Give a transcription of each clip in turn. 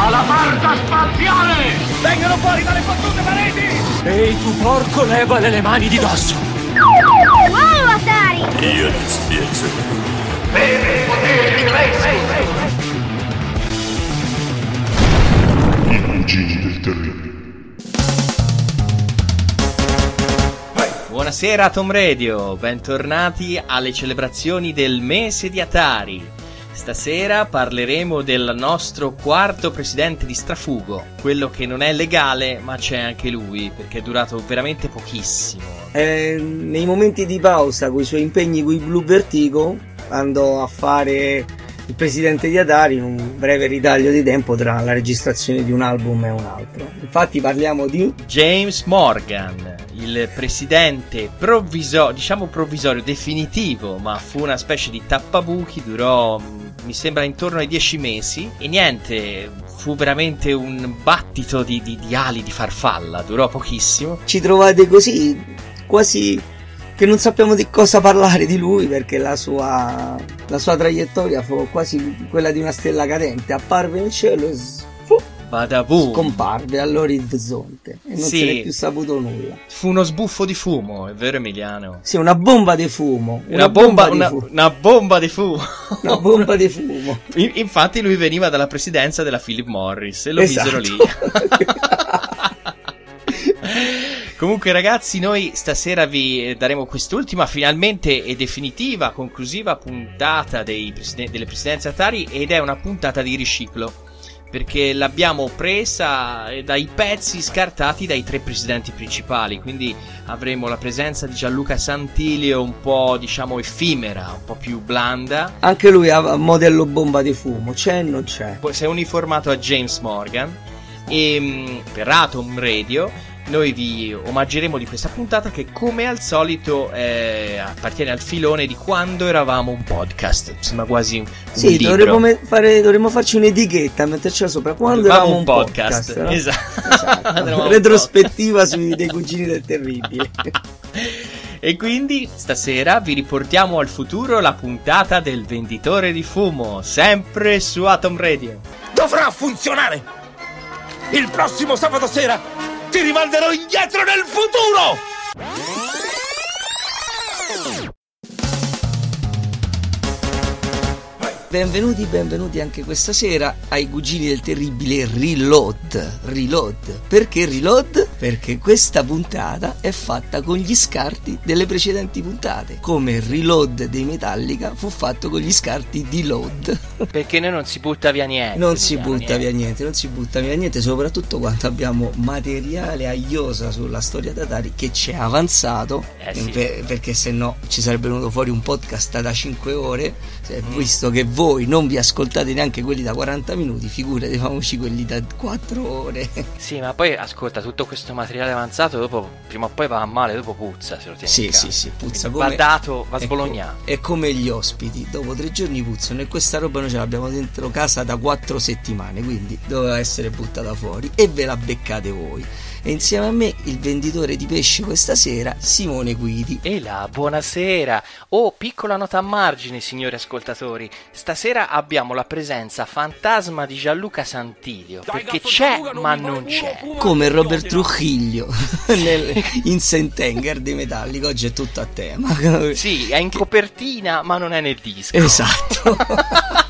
Alla barca spaziale! Vengono fuori dalle fottute pareti! Ehi tu porco, levale le mani di dosso! Wow, Atari! Io ti spiego. Beve i poteri di Grace! I cugini del terribile. Buonasera Tom Radio, bentornati alle celebrazioni del mese di Atari. Stasera parleremo del nostro quarto presidente di Strafugo, quello che non è legale ma c'è anche lui perché è durato veramente pochissimo. Eh, nei momenti di pausa con i suoi impegni con i Blue Vertigo andò a fare il presidente di Atari in un breve ritaglio di tempo tra la registrazione di un album e un altro. Infatti parliamo di James Morgan, il presidente provvisorio, diciamo provvisorio definitivo, ma fu una specie di tappabuchi, durò mi sembra intorno ai 10 mesi e niente, fu veramente un battito di, di- di ali di farfalla, durò pochissimo. ci trovate così quasi che non sappiamo di cosa parlare di lui perché la sua, la sua traiettoria fu quasi quella di una stella cadente, apparve in cielo e Badaboom! scomparve all'orizzonte e non Sì. se ne è più saputo nulla. fu uno sbuffo di fumo, è vero Emiliano? Sì, una bomba di fumo. Una, bomba, di una, fu- una bomba di fumo. una bomba di fumo. In- Infatti lui veniva dalla presidenza della Philip Morris e lo Esatto. misero lì. Comunque ragazzi, noi stasera vi daremo quest'ultima finalmente e definitiva, conclusiva puntata dei presiden- delle presidenze Atari ed è una puntata di riciclo. Perché l'abbiamo presa dai pezzi scartati dai tre presidenti principali. Quindi avremo la presenza di Gianluca Santilio un po' diciamo effimera, un po' più blanda. Anche lui ha modello bomba di fumo, c'è o non c'è? Poi si è uniformato a James Morgan e mh, per Atom Radio noi vi omaggeremo di questa puntata che come al solito eh, appartiene al filone di quando eravamo un podcast sembra quasi un Sì, libro. dovremmo, me- fare, dovremmo farci un'etichetta, mettercela sopra. Quando Eravamo eravamo un un podcast, no? esatto. Esatto. Retrospettiva sui dei cugini del terribile. e quindi stasera vi riportiamo al futuro la puntata del venditore di fumo sempre su Atom Radio Dovrà funzionare! Il prossimo sabato sera ti rimanderò indietro nel futuro! Benvenuti, benvenuti anche questa sera ai cugini del terribile Reload. Reload. Perché Reload? Perché questa puntata è fatta con gli scarti delle precedenti puntate. Come il Reload dei Metallica fu fatto con gli scarti di Load. Perché noi non si butta via niente Non si diciamo, butta niente. via niente, non si butta via niente, soprattutto quando abbiamo materiale a iosa sulla storia d'Atari che ci è avanzato, Eh sì. per- perché se no ci sarebbe venuto fuori un podcast da 5 ore, Mm. visto che voi non vi ascoltate neanche quelli da 40 minuti, figuratemoci quelli da 4 ore. Sì, ma poi ascolta, tutto questo materiale avanzato dopo prima o poi va a male, dopo puzza, se lo tieni sì, sì, sì, puzza Va come... dato, va sbolognato. È come gli ospiti, dopo tre giorni puzzano e questa roba noi ce l'abbiamo dentro casa da quattro settimane, quindi doveva essere buttata fuori e ve la beccate voi. E insieme a me il venditore di pesce questa sera, Simone Guidi. E là, buonasera. Oh, piccola nota a margine, signori ascoltatori. Stasera abbiamo la presenza fantasma di Gianluca Santilio. Perché c'è, ma non c'è. Come Robert Trujillo nel, in Sentenger di Metallica, oggi è tutto a tema. Sì, è in copertina, ma non è nel disco. Esatto.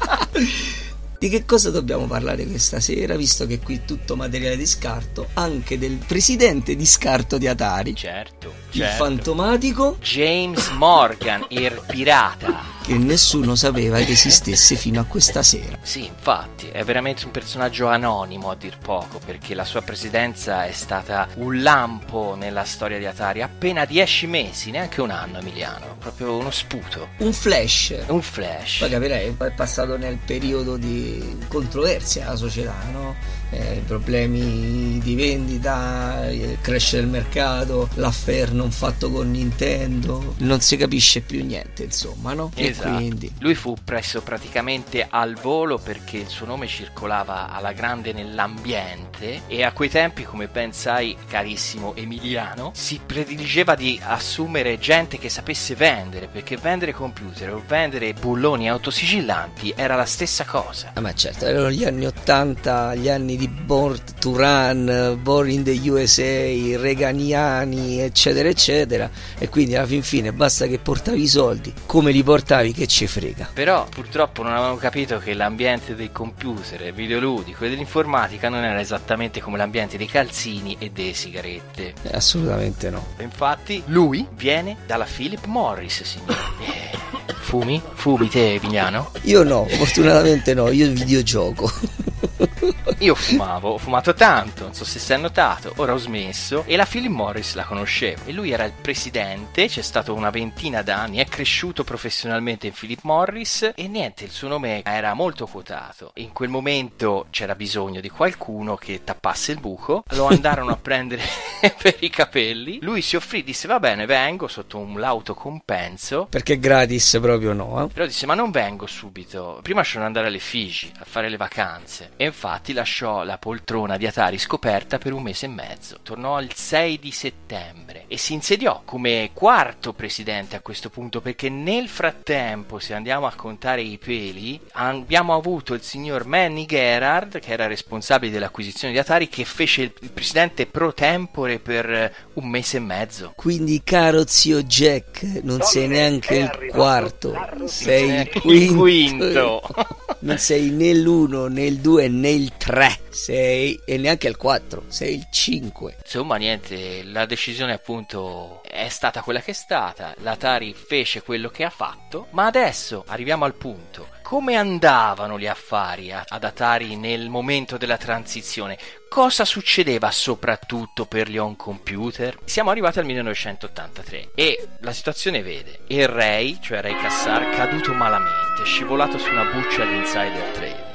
Di che cosa dobbiamo parlare questa sera, visto che qui tutto materiale di scarto, anche del presidente di scarto di Atari, Certo, il certo. fantomatico James Morgan, il pirata. Che nessuno sapeva che esistesse fino a questa sera. Sì, infatti, è veramente un personaggio anonimo a dir poco, perché la sua presidenza è stata un lampo nella storia di Atari, appena dieci mesi, neanche un anno, Emiliano, proprio uno sputo, Un flash. un flash. Poi capirei, è passato nel periodo di controversia alla società, no? Eh, problemi di vendita, eh, cresce del mercato, l'affair non fatto con Nintendo, non si capisce più niente, insomma, no? Esatto. E quindi Lui fu preso praticamente al volo perché il suo nome circolava alla grande nell'ambiente e a quei tempi, come ben sai, carissimo Emiliano, si prediligeva di assumere gente che sapesse vendere, perché vendere computer o vendere bulloni autosigillanti era la stessa cosa. Ah, ma certo, erano gli anni 80, gli anni di Born to Run, Born in the USA, reganiani, eccetera, eccetera. E quindi alla fin fine basta che portavi i soldi, come li portavi che ci frega. Però purtroppo non avevano capito che l'ambiente dei computer, videoludico e dell'informatica non era esattamente come l'ambiente dei calzini e delle sigarette. Eh, assolutamente no. Infatti, lui viene dalla Philip Morris, signore. Fumi? Fumi te, Emiliano? Io no, fortunatamente no, io videogioco. Io fumavo, ho fumato tanto, non so se si è notato, ora ho smesso e la Philip Morris la conoscevo e lui era il presidente, c'è stato una ventina d'anni, è cresciuto professionalmente in Philip Morris e niente, il suo nome era molto quotato. In quel momento c'era bisogno di qualcuno che tappasse il buco, lo andarono a prendere per i capelli, lui si offrì, disse va bene, vengo sotto un lauto compenso Perché gratis proprio no, eh? però disse: Ma non vengo subito. Prima sono andare alle Figi a fare le vacanze. E infatti lasciò la poltrona di Atari scoperta per un mese e mezzo. Tornò il 6 di settembre e si insediò come quarto presidente a questo punto. Perché nel frattempo, se andiamo a contare i peli, abbiamo avuto il signor Manny Gerard, che era responsabile dell'acquisizione di Atari, che fece il presidente pro tempore per eh, un mese e mezzo. Quindi caro zio Jack, non sei neanche il quarto, sei il quinto. quinto. Non sei né l'uno, né il due, né il tre, sei e neanche il quattro, sei il cinque. Insomma, niente, la decisione appunto è stata quella che è stata, l'Atari fece quello che ha fatto, ma adesso arriviamo al punto. Come andavano gli affari ad Atari nel momento della transizione? Cosa succedeva soprattutto per gli home computer? Siamo arrivati al 1983 e la situazione vede il Ray, cioè Ray Kassar, caduto malamente, scivolato su una buccia di insider trading.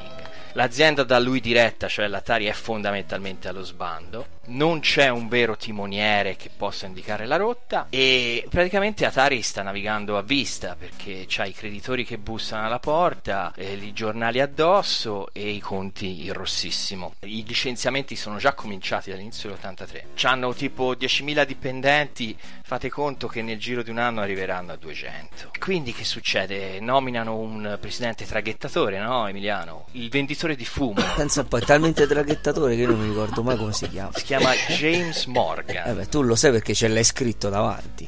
L'azienda da lui diretta, cioè l'Atari, è fondamentalmente allo sbando. Non c'è un vero timoniere che possa indicare la rotta. E praticamente Atari sta navigando a vista perché c'ha i creditori che bussano alla porta, eh, i giornali addosso e i conti in rossissimo. I licenziamenti sono già cominciati dall'inizio dell'83. C'hanno tipo 10.000 dipendenti. Fate conto che nel giro di un anno arriveranno a 200. Quindi che succede? Nominano un presidente traghettatore, no, Emiliano? Il venditore di fumo. Pensa un po', è talmente traghettatore che io non mi ricordo mai come si chiama. Si chiama James Eh Morgan. beh, tu lo sai perché ce l'hai scritto davanti.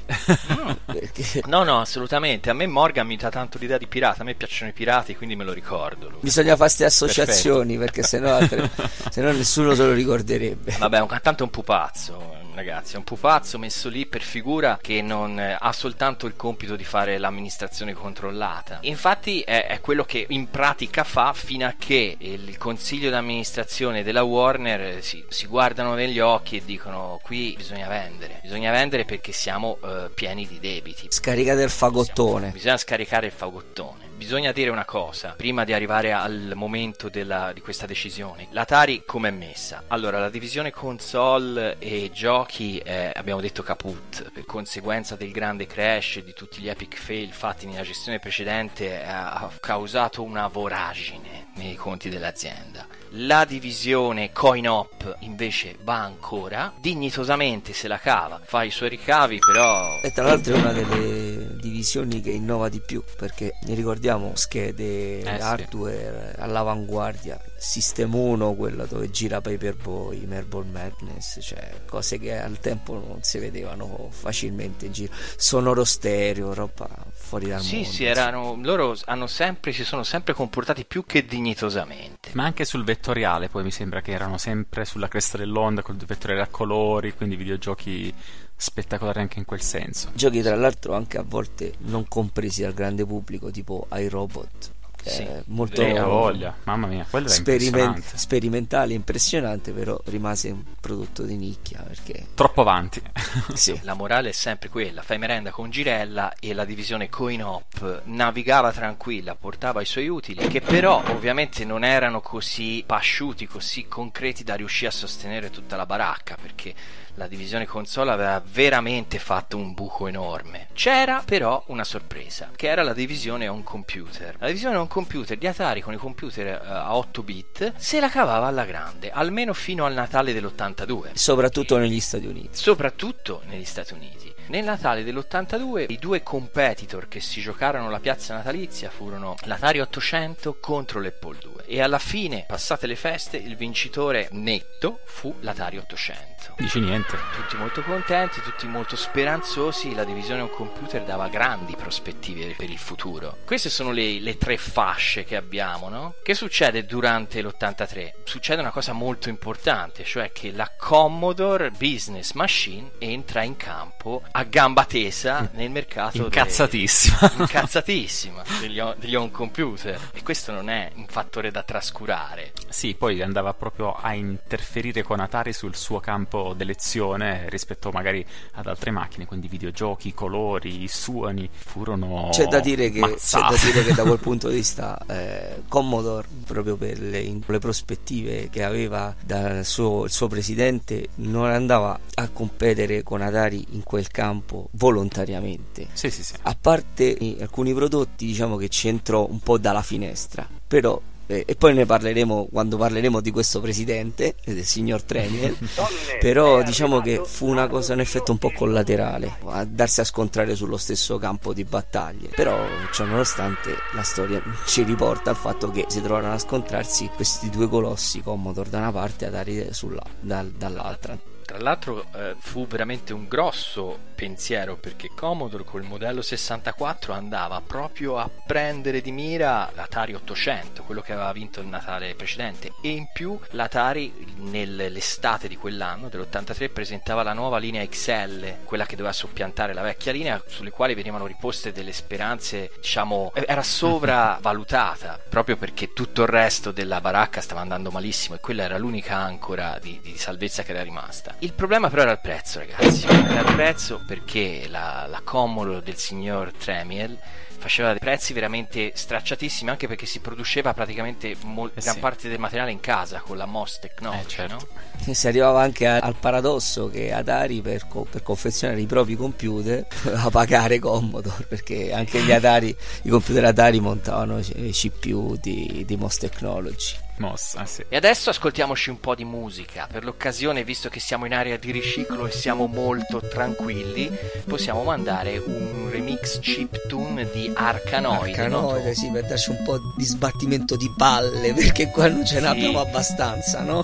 Perché No, no, assolutamente. A me Morgan mi dà tanto l'idea di pirata. A me piacciono i pirati, quindi me lo ricordo. lui. bisogna fare queste associazioni perché sennò, altre- sennò nessuno se lo ricorderebbe. Vabbè, un cantante è un pupazzo, ragazzi. È un pupazzo messo lì per figura che non eh, ha soltanto il compito di fare l'amministrazione controllata. Infatti, è, è quello che in pratica fa fino a che il consiglio d'amministrazione della Warner eh, si, si guardano negli occhi e dicono: Qui bisogna vendere. Bisogna vendere perché siamo eh, pieni di debiti. Scaricate il fagottone. Bisogna scaricare il fagottone. Bisogna dire una cosa prima di arrivare al momento della- di questa decisione. L'Atari come è messa? Allora, la divisione console e giochi eh, abbiamo detto caput per conseguenza del grande crash di tutti gli epic fail fatti nella gestione precedente eh, ha causato una voragine nei conti dell'azienda. La divisione coin op invece va ancora, dignitosamente se la cava, fa i suoi ricavi, però E tra l'altro è una delle divisioni che innova di più perché ne ricordiamo schede, Eh, sì. hardware all'avanguardia System 1, quello dove gira Paperboy, Marble Madness, cioè cose che al tempo non si vedevano facilmente in giro. Sonoro stereo, roba fuori dal Sì, mondo. sì, erano, loro hanno sempre, si sono sempre comportati più che dignitosamente. Ma anche sul vettoriale, poi mi sembra che erano sempre sulla cresta dell'onda col vettoriale a colori, quindi videogiochi spettacolari anche in quel senso. Giochi tra l'altro anche a volte non compresi dal grande pubblico, tipo iRobot. Che Sì, molto Eh, voglia, mamma mia, quello speriment- sperimentale, impressionante, però rimase un prodotto di nicchia perché Troppo avanti. sì. La morale è sempre quella, fai merenda con Girella e la divisione Coin Op navigava tranquilla, portava i suoi utili, che però ovviamente non erano così pasciuti, così concreti da riuscire a sostenere tutta la baracca, perché la divisione console aveva veramente fatto un buco enorme. C'era però una sorpresa, che era la divisione on computer. La divisione on computer di Atari con i computer eh, a 8 bit se la cavava alla grande, almeno fino al Natale dell'82 soprattutto negli Stati Uniti. soprattutto negli Stati Uniti. Nel Natale dell'82 i due competitor che si giocarono la piazza natalizia furono l'Atari 800 contro l'Apple 2 e alla fine, passate le feste, il vincitore netto fu l'Atari 800. Dici niente. Tutti molto contenti, tutti molto speranzosi, la divisione on computer dava grandi prospettive per il futuro. Queste sono le, le tre fasce che abbiamo, no? Che succede durante l'83? Succede una cosa molto importante, cioè che la Commodore Business Machine entra in campo a gamba tesa nel mercato Incazzatissima. incazzatissima degli, on- degli on computer. E questo non è un fattore da trascurare. Sì, poi andava proprio a interferire con Atari sul suo campo d'elezione rispetto magari ad altre macchine, quindi videogiochi, i colori, i suoni furono C'è da, dire che, c'è da dire che da quel punto di vista eh, Commodore, proprio per le, in- le prospettive che aveva dal suo, il suo presidente, non andava a competere con Atari in quel campo volontariamente. Sì, sì, sì. A parte eh, alcuni prodotti, diciamo che ci entrò un po' dalla finestra, però. eh, e poi ne parleremo quando parleremo di questo presidente, eh, del signor Tremier. però diciamo che fu una cosa, un effetto un po' collaterale, a darsi a scontrare sullo stesso campo di battaglie. Però, ciò nonostante, la storia ci riporta al fatto che si trovarono a scontrarsi questi due colossi, Commodore da una parte e Atari sulla, dal- dall'altra. Tra l'altro eh, fu veramente un grosso pensiero perché Commodore col modello 64 andava proprio a prendere di mira l'Atari 800, quello che aveva vinto il Natale precedente e in più l'Atari nell'estate di quell'anno dell'83 presentava la nuova linea XL, quella che doveva soppiantare la vecchia linea sulle quali venivano riposte delle speranze, diciamo, eh, era sovravalutata proprio perché tutto il resto della baracca stava andando malissimo e quella era l'unica ancora di, di salvezza che era rimasta. Il problema però era il prezzo, ragazzi. Era il prezzo perché la, la Commodore del signor Tremiel faceva dei prezzi veramente stracciatissimi anche perché si produceva praticamente mol- Eh gran sì. parte del materiale in casa con la MOS Technology, Eh, certo. no? E si arrivava anche a- al paradosso che Atari per, co- per confezionare i propri computer doveva pagare Commodore perché anche gli Atari, i computer Atari montavano c- CPU di, di MOS Technology. Mossa, sì. E adesso ascoltiamoci un po' di musica. Per l'occasione, visto che siamo in area di riciclo e siamo molto tranquilli, possiamo mandare un remix chiptune di Arcanoid. Arcanoide, noto? sì, per darci un po' di sbattimento di palle perché qua non ce ne Sì. abbiamo abbastanza, no?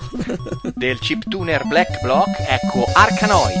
Del chiptuner Black Block, ecco Arcanoid.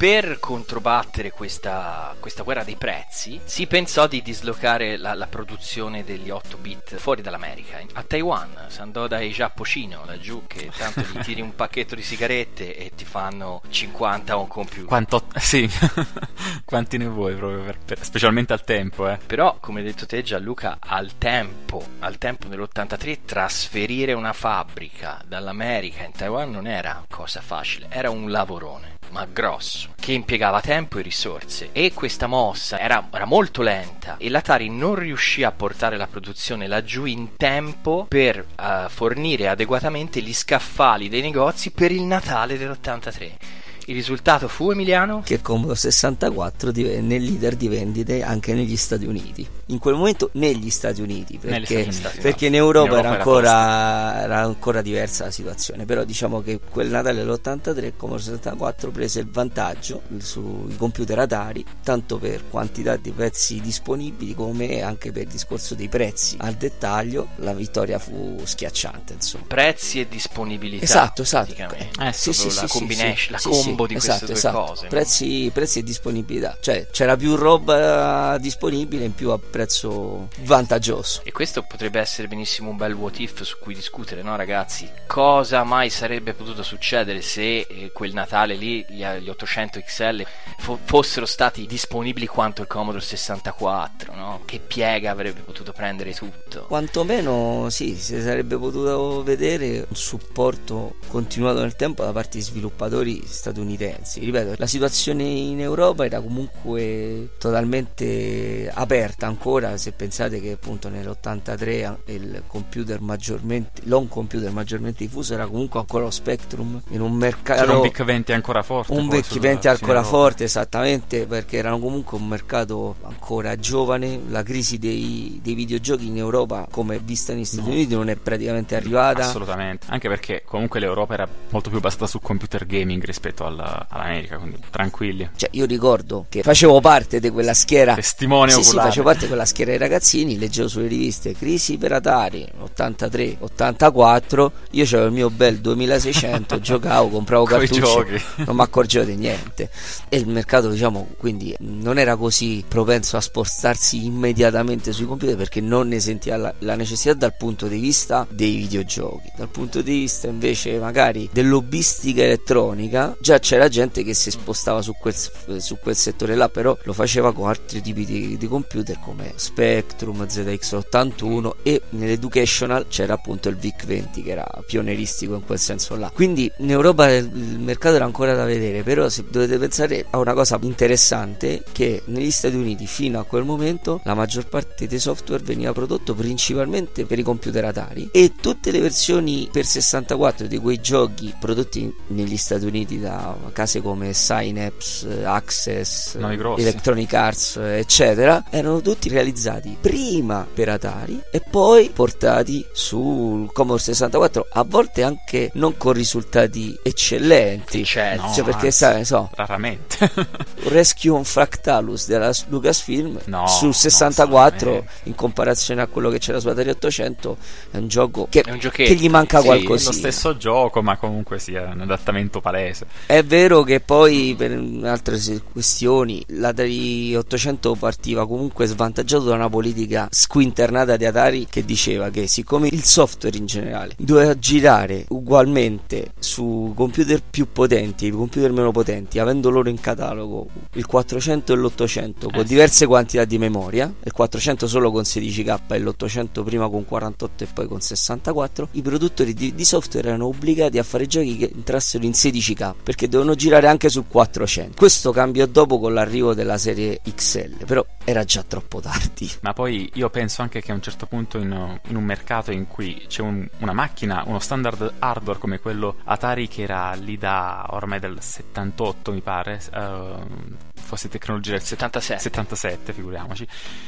Per controbattere questa, questa guerra dei prezzi, si pensò di dislocare la, la produzione degli 8 bit fuori dall'America, a Taiwan. Si andò dai Giapponcino laggiù, che tanto gli tiri un pacchetto di sigarette e ti fanno 50 o con più. Quanto, sì, quanti ne vuoi proprio, per, per, specialmente al tempo, eh. Però, come hai detto te Gianluca, al tempo, al tempo dell'83, trasferire una fabbrica dall'America in Taiwan non era cosa facile, era un lavorone ma grosso, che impiegava tempo e risorse e questa mossa era, era, molto lenta e l'Atari non riuscì a portare la produzione laggiù in tempo per uh, fornire adeguatamente gli scaffali dei negozi per il Natale dell'83. Il risultato fu Emiliano? Che Commodore 64 divenne il leader di vendite anche negli Stati Uniti. In quel momento negli Stati Uniti, perché, Stati Uniti, perché in Europa, in Europa era, ancora, era, ancora, diversa la situazione. Però diciamo che quel Natale dell'83 Commodore 64 prese il vantaggio sui computer Atari, tanto per quantità di pezzi disponibili come anche per il discorso dei prezzi. Al dettaglio la vittoria fu schiacciante. Insomma. Prezzi e disponibilità. Esatto, esatto. Eh, sì, sì, la sì, combination, la combo combo di esatto, queste esatto. cose. Prezzi, no? prezzi, e disponibilità, cioè c'era più roba disponibile in più a prezzo vantaggioso. E questo potrebbe essere benissimo un bel what if su cui discutere, no ragazzi? Cosa mai sarebbe potuto succedere se eh, quel Natale lì gli, gli 800 XL fo- fossero stati disponibili quanto il Commodore 64, no? Che piega avrebbe potuto prendere tutto? Quantomeno sì, si sarebbe potuto vedere un supporto continuato nel tempo da parte di sviluppatori statunitensi. Ripeto, la situazione in Europa era comunque totalmente aperta ancora se pensate che appunto nell'83 il computer maggiormente l'on computer maggiormente diffuso era comunque ancora lo Spectrum in un mercato. C'era un VIC 20 ancora forte un VIC 20 ancora forte esattamente perché erano comunque un mercato ancora giovane. La crisi dei, dei videogiochi in Europa come vista negli Stati no. Uniti non è praticamente arrivata. Assolutamente. Anche perché comunque l'Europa era molto più basata su computer gaming rispetto alla, all'America, quindi tranquilli. Cioè, io ricordo che facevo parte di quella schiera. Testimone sì, oculare. Sì, facevo parte di quella schiera dei ragazzini, leggevo sulle riviste Crisi per Atari 83, 84. Io avevo il mio bel 2600, giocavo, compravo cartucci, non mi accorgevo di niente. E il mercato, diciamo, quindi non era così propenso a spostarsi immediatamente sui computer perché non ne sentiva la, la necessità dal punto di vista dei videogiochi. Dal punto di vista invece magari dell'hobbistica elettronica già c'era gente che si spostava su quel, su quel settore là però lo faceva con altri tipi di, di computer come Spectrum, ZX81 e nell'educational c'era appunto il VIC-20 che era pionieristico in quel senso là. Quindi in Europa il mercato era ancora da vedere però se dovete pensare a una cosa interessante che negli Stati Uniti fino a quel momento la maggior parte dei software veniva prodotto principalmente per i computer Atari e tutte le versioni per 64 di quei giochi prodotti negli Stati Uniti da case come Synapse, Access, Electronic Arts, eccetera, erano tutti realizzati prima per Atari e poi portati sul Commodore 64, a volte anche non con risultati eccellenti. Certo. No, cioè perché sai, so, raramente. Rescue on Fractalus della Lucasfilm no, sul 64 no, in comparazione a quello che c'era su Atari 800 è un gioco che, un che gli manca sì, qualcosa. È lo stesso gioco, ma comunque sia un adattamento palese. È vero che poi per altre questioni l'Atari 800 partiva comunque svantaggiato da una politica squinternata di Atari che diceva che siccome il software in generale doveva girare ugualmente su computer più potenti e computer meno potenti, avendo loro in catalogo il 400 e l'800 con eh diverse quantità di memoria, il 400 solo con 16k e l'800 prima con 48 e poi con 64, i produttori di, di software erano obbligati a fare giochi che entrassero in 16k perché dovevano girare anche sul 400. Questo cambiò dopo con l'arrivo della serie XL, però era già troppo tardi. Ma poi io penso anche che a un certo punto in, in un mercato in cui c'è un, una macchina, uno standard hardware come quello Atari che era lì da ormai del 78 mi pare, uh, fosse tecnologia del 77. 77, figuriamoci.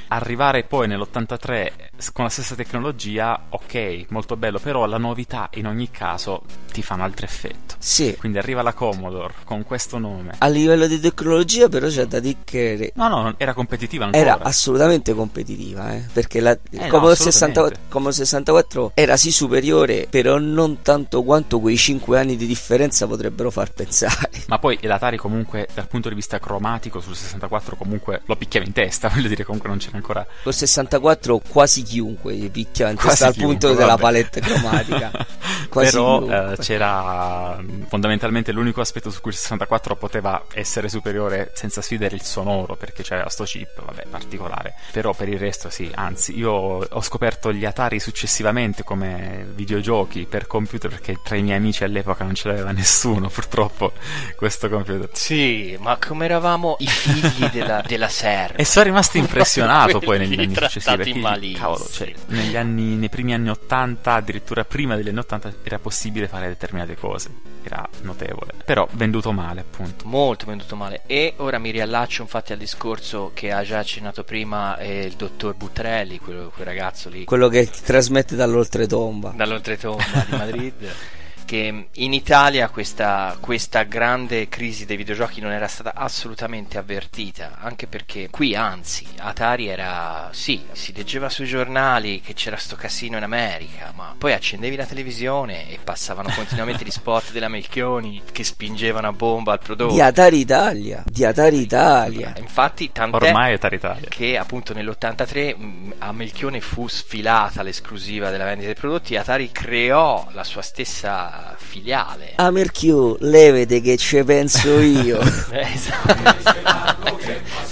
Arrivare poi nell'83 con la stessa tecnologia, ok, molto bello, però la novità in ogni caso ti fa un altro effetto. Sì. Quindi arriva la Commodore con questo nome. A livello di tecnologia, però, c'è da dire che No, no, era competitiva ancora. era assolutamente competitiva, eh, perché la, Eh, no, Commodore, assolutamente. 64, Commodore 64 era sì superiore, però non tanto quanto quei 5 anni di differenza potrebbero far pensare. Ma poi l'Atari comunque dal punto di vista cromatico sul 64 comunque lo picchiava in testa, voglio dire comunque non c'era ancora Col 64 quasi chiunque gli picchia in Quasi testa al punto della vabbè. palette cromatica. Quasi Però eh, c'era mh, fondamentalmente l'unico aspetto su cui il 64 poteva essere superiore senza sfidare il sonoro perché c'era sto chip, vabbè, particolare. Però per il resto sì, anzi, io ho scoperto gli Atari successivamente come videogiochi per computer perché tra i miei amici all'epoca non ce l'aveva nessuno, purtroppo, questo computer. Sì, ma come eravamo i figli della, della serva. E sono rimasto impressionato poi negli anni successivi perché cavolo, cioè, negli anni, nei primi anni 80, addirittura prima degli anni 80 era possibile fare determinate cose, era notevole. Però venduto male, appunto. Molto venduto male. E ora mi riallaccio infatti al discorso che ha già accennato prima eh, il dottor Butrelli, quello, quel ragazzo lì Quello che trasmette dall'oltretomba. dall'oltretomba di Madrid. Che in Italia questa, questa grande crisi dei videogiochi non era stata assolutamente avvertita, anche perché qui anzi Atari era sì, si leggeva sui giornali che c'era sto casino in America, ma poi accendevi la televisione e passavano continuamente gli spot della Melchioni che spingevano a bomba il prodotto. Di Atari Italia. Di Atari Italia. Infatti, tant'è Ormai è Atari Italia. che appunto nell'83 mh, a Melchione fu sfilata l'esclusiva della vendita dei prodotti, Atari creò la sua stessa filiale. Ah, Merchio, levete che ci penso io. Esatto.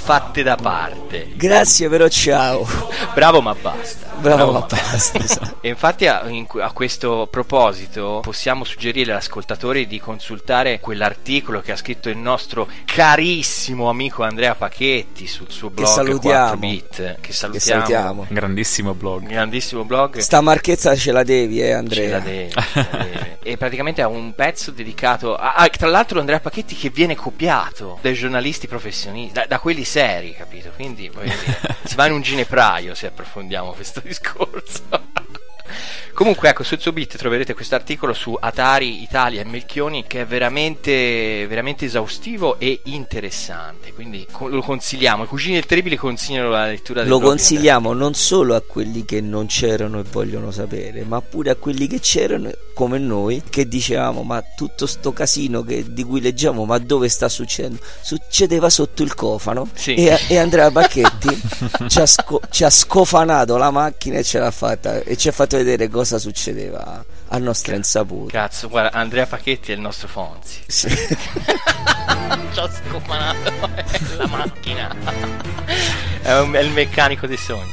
Fatte da parte. Grazie, però ciao. Bravo ma basta. Bravo, ma basta. esatto. E infatti a, in- a questo proposito possiamo suggerire all'ascoltatore di consultare quell'articolo che ha scritto il nostro carissimo amico Andrea Pachetti sul suo blog salutiamo. 4bit che Che salutiamo. salutiamo. Un grandissimo blog. Grandissimo blog. Sta marchezza ce la devi, eh, Ce la Andrea. devi, ce la devi. e praticamente ha un pezzo dedicato a, ah, tra l'altro Andrea Pachetti che viene copiato dai giornalisti professionisti da, da quelli seri capito? Quindi dire, si va in un ginepraio se approfondiamo questo discorso Comunque, ecco, su Zobit troverete questo articolo su Atari Italia e Melchioni che è veramente, veramente esaustivo e interessante. Quindi lo consigliamo. I cugini del terribile consigliano la lettura del Lo consigliamo non solo a quelli che non c'erano e vogliono sapere, ma pure a quelli che c'erano come noi che dicevamo ma tutto sto casino che- di cui leggiamo ma dove sta succedendo? Succedeva sotto il cofano Sì. e, e Andrea Bacchetti ci, ha sco- ci ha scofanato la macchina e ce l'ha fatta e ci ha fatto vedere cosa succedeva a nostra insaputa. Cazzo, guarda, Andrea Pachetti è il nostro Fonzi. Sì. Ci ha scofanato la macchina. È, un- è il meccanico dei sogni.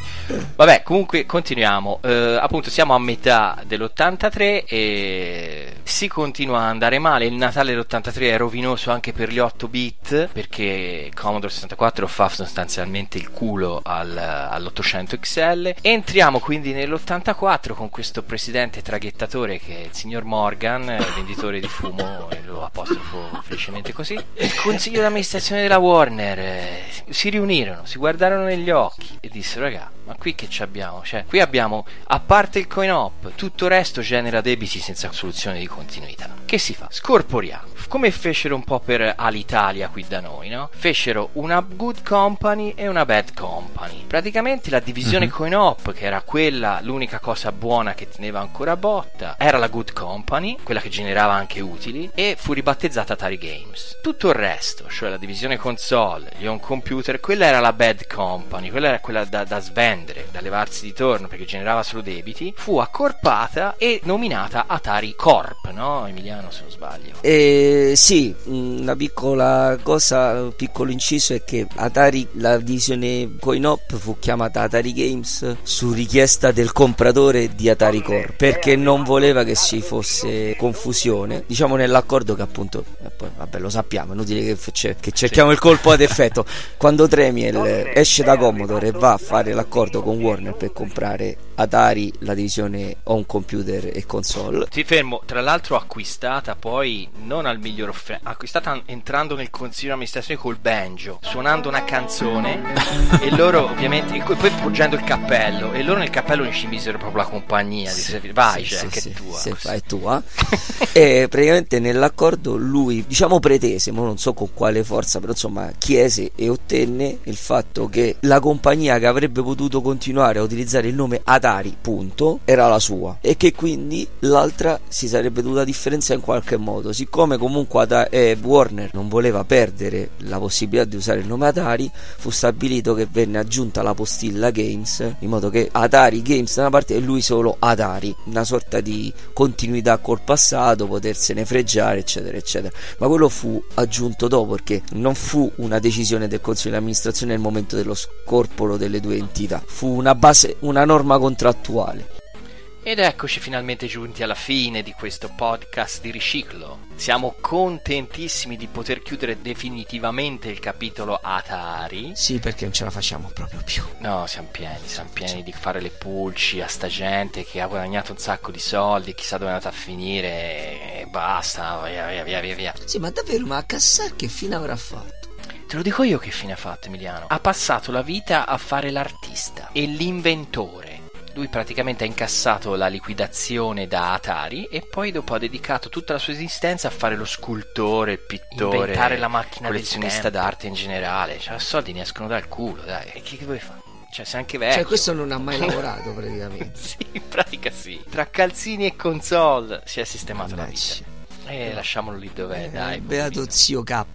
Vabbè, comunque continuiamo. Eh, appunto, siamo a metà dell'83 e si continua a andare male. Il Natale dell'83 è rovinoso anche per gli 8 bit perché Commodore 64 fa sostanzialmente il culo al- all'800 XL. Entriamo quindi nell'84 con questo presidente traghettatore che è il signor Morgan, eh, venditore di fumo, lo apostrofo felicemente così. Il consiglio d'amministrazione della Warner eh, si riunirono, si guardarono negli occhi e dissero: Raga, ma qui che ci abbiamo? Cioè, qui abbiamo, a parte il coin op, tutto il resto genera debiti senza soluzione di continuità. Che si fa? Scorporiamo. Come fecero un po' per Alitalia qui da noi, no? Fecero una good company e una bad company. Praticamente la divisione coin op, che era quella, l'unica cosa buona che teneva ancora botta, era la good company, quella che generava anche utili, e fu ribattezzata Atari Games. Tutto il resto, cioè la divisione console, gli home computer, quella era la bad company, quella era quella da, da svendere, da levarsi di torno perché generava solo debiti, fu accorpata e nominata Atari Corp, no Emiliano se non sbaglio? Eh, sì, una piccola cosa, un piccolo inciso è che Atari, la divisione coin-op fu chiamata Atari Games su richiesta del compratore di Atari Core perché non voleva che ci fosse confusione, diciamo nell'accordo che appunto, eh, poi, vabbè lo sappiamo, è inutile che, che cerchiamo il colpo ad effetto, quando Tremiel esce da Commodore e va a fare l'accordo con Warner per comprare Atari la divisione home computer e console. Ti fermo, tra l'altro acquistata poi non al miglior offerto, acquistata entrando nel consiglio di amministrazione col banjo, suonando una canzone e loro ovviamente, e poi poggiando il cappello e loro nel cappello non ci misero proprio la compagnia, di servire. vai Sì, Jack, sì, che sì, è tua. sì, fa- è tua. e praticamente nell'accordo lui, diciamo pretese, ma non so con quale forza, però insomma chiese e ottenne il fatto che la compagnia che avrebbe potuto continuare a utilizzare il nome Atari, punto, era la sua e che quindi l'altra si sarebbe dovuta differenziare in qualche modo. Siccome comunque Ata- eh, Warner non voleva perdere la possibilità di usare il nome Atari, fu stabilito che venne aggiunta la postilla Games, in modo che Atari Games da una parte e lui solo Atari, una sorta di continuità col passato, potersene freggiare, eccetera, eccetera. Ma quello fu aggiunto dopo perché non fu una decisione del consiglio di amministrazione nel momento dello scorporo delle due entità, fu una base, una norma contrattuale. Ed eccoci finalmente giunti alla fine di questo podcast di riciclo. Siamo contentissimi di poter chiudere definitivamente il capitolo Atari. Sì, perché non ce la facciamo proprio più. No, siamo pieni, siamo pieni di fare le pulci a sta gente che ha guadagnato un sacco di soldi, chissà dove è andata a finire e basta, via via via via via. Sì, ma davvero, ma a Cassar che fine avrà fatto? Te lo dico io che fine ha fatto Emiliano. Ha passato la vita a fare l'artista e l'inventore. Lui praticamente ha incassato la liquidazione da Atari e poi dopo ha dedicato tutta la sua esistenza a fare lo scultore, il pittore, Inventare la macchina collezionista d'arte in generale. Cioè, soldi ne escono dal culo, dai. E che vuoi fare? Cioè, sei anche vecchio. Cioè, questo non ha mai lavorato praticamente. sì, in pratica sì. Tra calzini e console si è sistemato la Mannaggia. vita. E lasciamolo lì dov'è, Eh, dai. Beato poverino. zio K.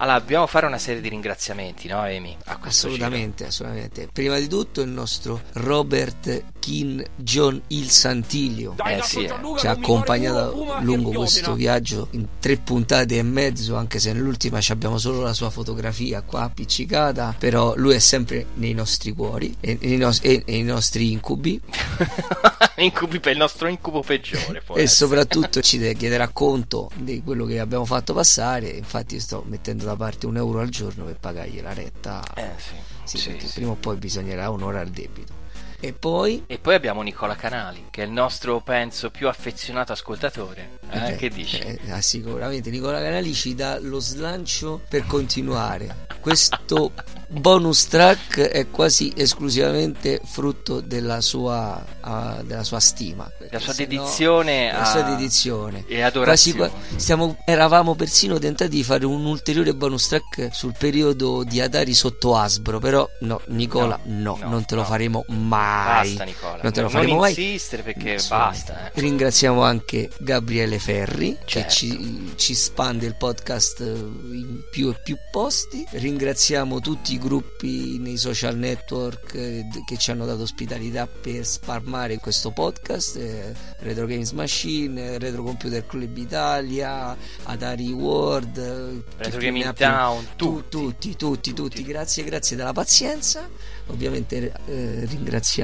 Allora, dobbiamo fare una serie di ringraziamenti, no, Amy? A questo Assolutamente, assolutamente. Prima di tutto il nostro Robert Kin John Il Santilio. giro. Eh sì, eh. Ci ha accompagnato lungo questo viaggio in tre puntate e mezzo, anche se nell'ultima ci abbiamo solo la sua fotografia qua appiccicata, però lui è sempre nei nostri cuori e nei, nos- e nei nostri incubi Incubi per il nostro incubo peggiore. e essere. soprattutto ci de- chiederà conto di quello che abbiamo fatto passare. Infatti sto mettendo da parte un euro al giorno per pagargli la retta. Eh sì. Sì, sì, prima o poi bisognerà onorare il debito. E poi E poi abbiamo Nicola Canali, che è il nostro, penso, più affezionato ascoltatore. Eh, Eh, che dici? eh, ah, sicuramente Nicola Canali ci dà lo slancio per continuare. Questo bonus track è quasi esclusivamente frutto della sua, ah, della sua stima. La sua Se no- dedizione la a- sua dedizione. e Quasi adorazione. qua- stiamo- eravamo persino tentati di fare un ulteriore bonus track sul periodo di Atari sotto Asbro, però no, Nicola, no, no, non te lo no. faremo mai. Basta, Nicola. Non te lo non faremo mai. insistere perché Assolutamente. basta. eh. Ringraziamo anche Gabriele Ferri Certo. che ci, ci spande il podcast eh, in più e più posti. Ringraziamo tutti i gruppi nei social network eh, che ci hanno dato ospitalità per sparmare questo podcast. eh, Retro Games Machine, Retro Computer Club Italia, Atari World, Retro Gaming Town, tu- tutti. tutti, tutti, tutti. Grazie, grazie della pazienza. Ovviamente eh, ringraziamo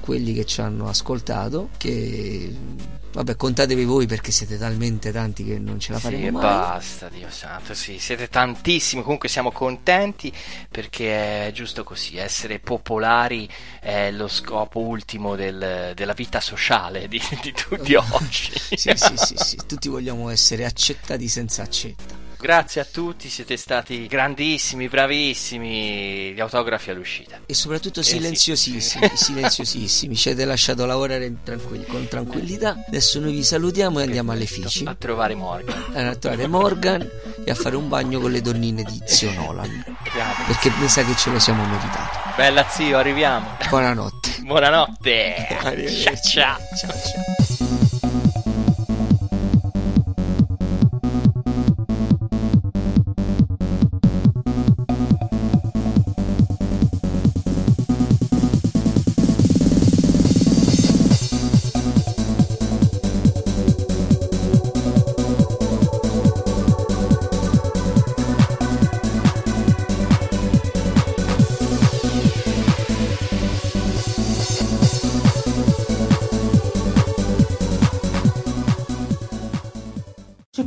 quelli che ci hanno ascoltato. Che vabbè, contatevi voi perché siete talmente tanti che non ce la Sì, faremo e mai. basta, Dio santo, sì, siete tantissimi, comunque siamo contenti perché è giusto così, essere popolari è lo scopo ultimo del- della vita sociale di, di tutti oggi. Sì, sì, sì, sì, tutti vogliamo essere accettati senza accetta. Grazie a tutti, siete stati grandissimi, bravissimi, gli autografi all'uscita. E soprattutto Eh silenziosissimi, silenziosissimi. Ci avete lasciato lavorare in tranquill- con tranquillità. Adesso noi vi salutiamo e andiamo alle fici. A trovare Morgan. a trovare Morgan e a fare un bagno con le donnine di Zio Nolan. Grazie. Perché mi sa che ce lo siamo meritato. Bella zio, arriviamo. Buonanotte. Buonanotte. Ciao ciao. ciao, ciao.